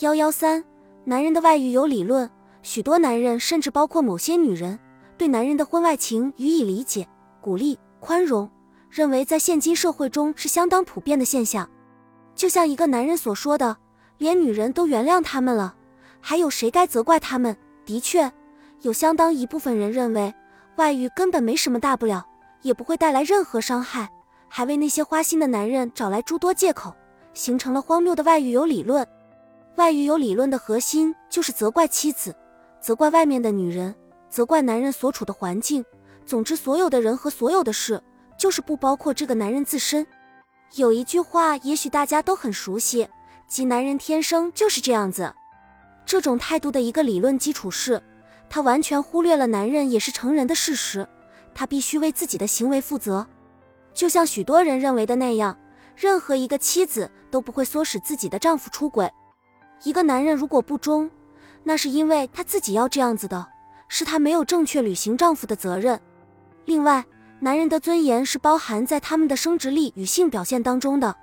幺幺三，男人的外遇有理论，许多男人甚至包括某些女人，对男人的婚外情予以理解、鼓励、宽容，认为在现今社会中是相当普遍的现象。就像一个男人所说的：“连女人都原谅他们了，还有谁该责怪他们？”的确，有相当一部分人认为外遇根本没什么大不了，也不会带来任何伤害，还为那些花心的男人找来诸多借口，形成了荒谬的外遇有理论。外遇有理论的核心就是责怪妻子，责怪外面的女人，责怪男人所处的环境。总之，所有的人和所有的事，就是不包括这个男人自身。有一句话，也许大家都很熟悉，即男人天生就是这样子。这种态度的一个理论基础是，他完全忽略了男人也是成人的事实，他必须为自己的行为负责。就像许多人认为的那样，任何一个妻子都不会唆使自己的丈夫出轨。一个男人如果不忠，那是因为他自己要这样子的，是他没有正确履行丈夫的责任。另外，男人的尊严是包含在他们的生殖力与性表现当中的。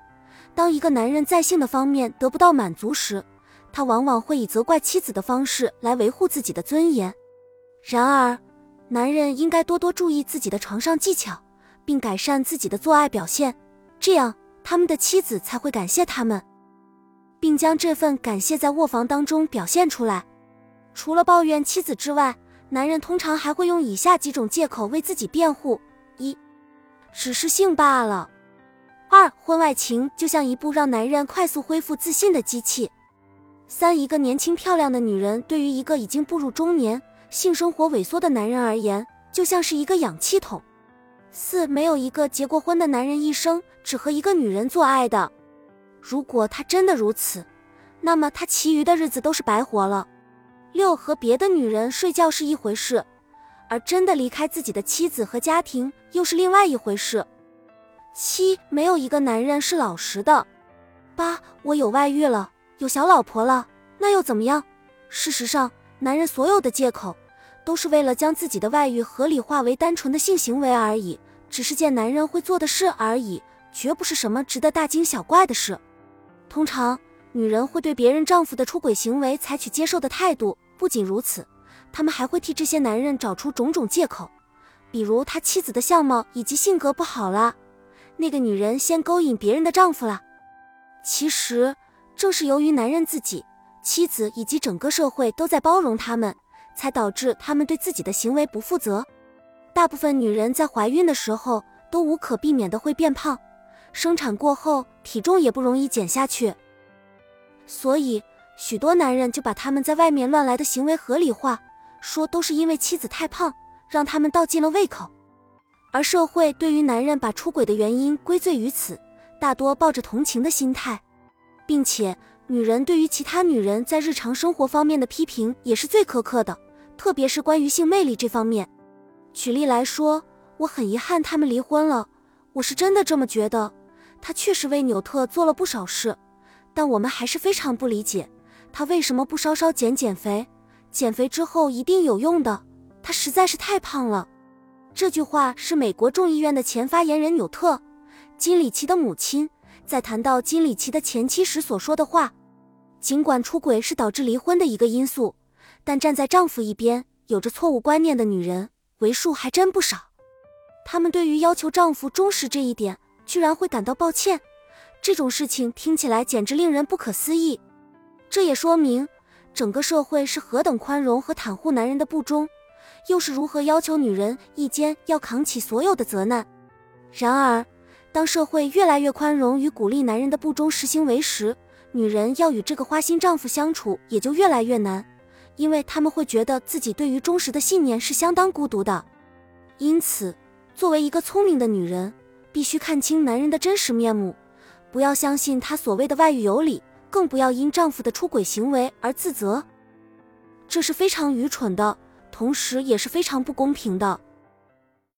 当一个男人在性的方面得不到满足时，他往往会以责怪妻子的方式来维护自己的尊严。然而，男人应该多多注意自己的床上技巧，并改善自己的做爱表现，这样他们的妻子才会感谢他们。并将这份感谢在卧房当中表现出来。除了抱怨妻子之外，男人通常还会用以下几种借口为自己辩护：一，只是性罢了；二，婚外情就像一部让男人快速恢复自信的机器；三，一个年轻漂亮的女人对于一个已经步入中年、性生活萎缩的男人而言，就像是一个氧气筒；四，没有一个结过婚的男人一生只和一个女人做爱的。如果他真的如此，那么他其余的日子都是白活了。六和别的女人睡觉是一回事，而真的离开自己的妻子和家庭又是另外一回事。七没有一个男人是老实的。八我有外遇了，有小老婆了，那又怎么样？事实上，男人所有的借口都是为了将自己的外遇合理化为单纯的性行为而已，只是件男人会做的事而已，绝不是什么值得大惊小怪的事。通常，女人会对别人丈夫的出轨行为采取接受的态度。不仅如此，她们还会替这些男人找出种种借口，比如他妻子的相貌以及性格不好啦，那个女人先勾引别人的丈夫了。其实，正是由于男人自己、妻子以及整个社会都在包容他们，才导致他们对自己的行为不负责。大部分女人在怀孕的时候都无可避免的会变胖。生产过后，体重也不容易减下去，所以许多男人就把他们在外面乱来的行为合理化，说都是因为妻子太胖，让他们倒尽了胃口。而社会对于男人把出轨的原因归罪于此，大多抱着同情的心态，并且女人对于其他女人在日常生活方面的批评也是最苛刻的，特别是关于性魅力这方面。举例来说，我很遗憾他们离婚了，我是真的这么觉得。他确实为纽特做了不少事，但我们还是非常不理解他为什么不稍稍减减肥。减肥之后一定有用的，他实在是太胖了。这句话是美国众议院的前发言人纽特·金里奇的母亲在谈到金里奇的前妻时所说的话。尽管出轨是导致离婚的一个因素，但站在丈夫一边、有着错误观念的女人为数还真不少。她们对于要求丈夫忠实这一点。居然会感到抱歉，这种事情听起来简直令人不可思议。这也说明整个社会是何等宽容和袒护男人的不忠，又是如何要求女人一肩要扛起所有的责难。然而，当社会越来越宽容与鼓励男人的不忠实行为时，女人要与这个花心丈夫相处也就越来越难，因为他们会觉得自己对于忠实的信念是相当孤独的。因此，作为一个聪明的女人。必须看清男人的真实面目，不要相信他所谓的外遇有理，更不要因丈夫的出轨行为而自责，这是非常愚蠢的，同时也是非常不公平的。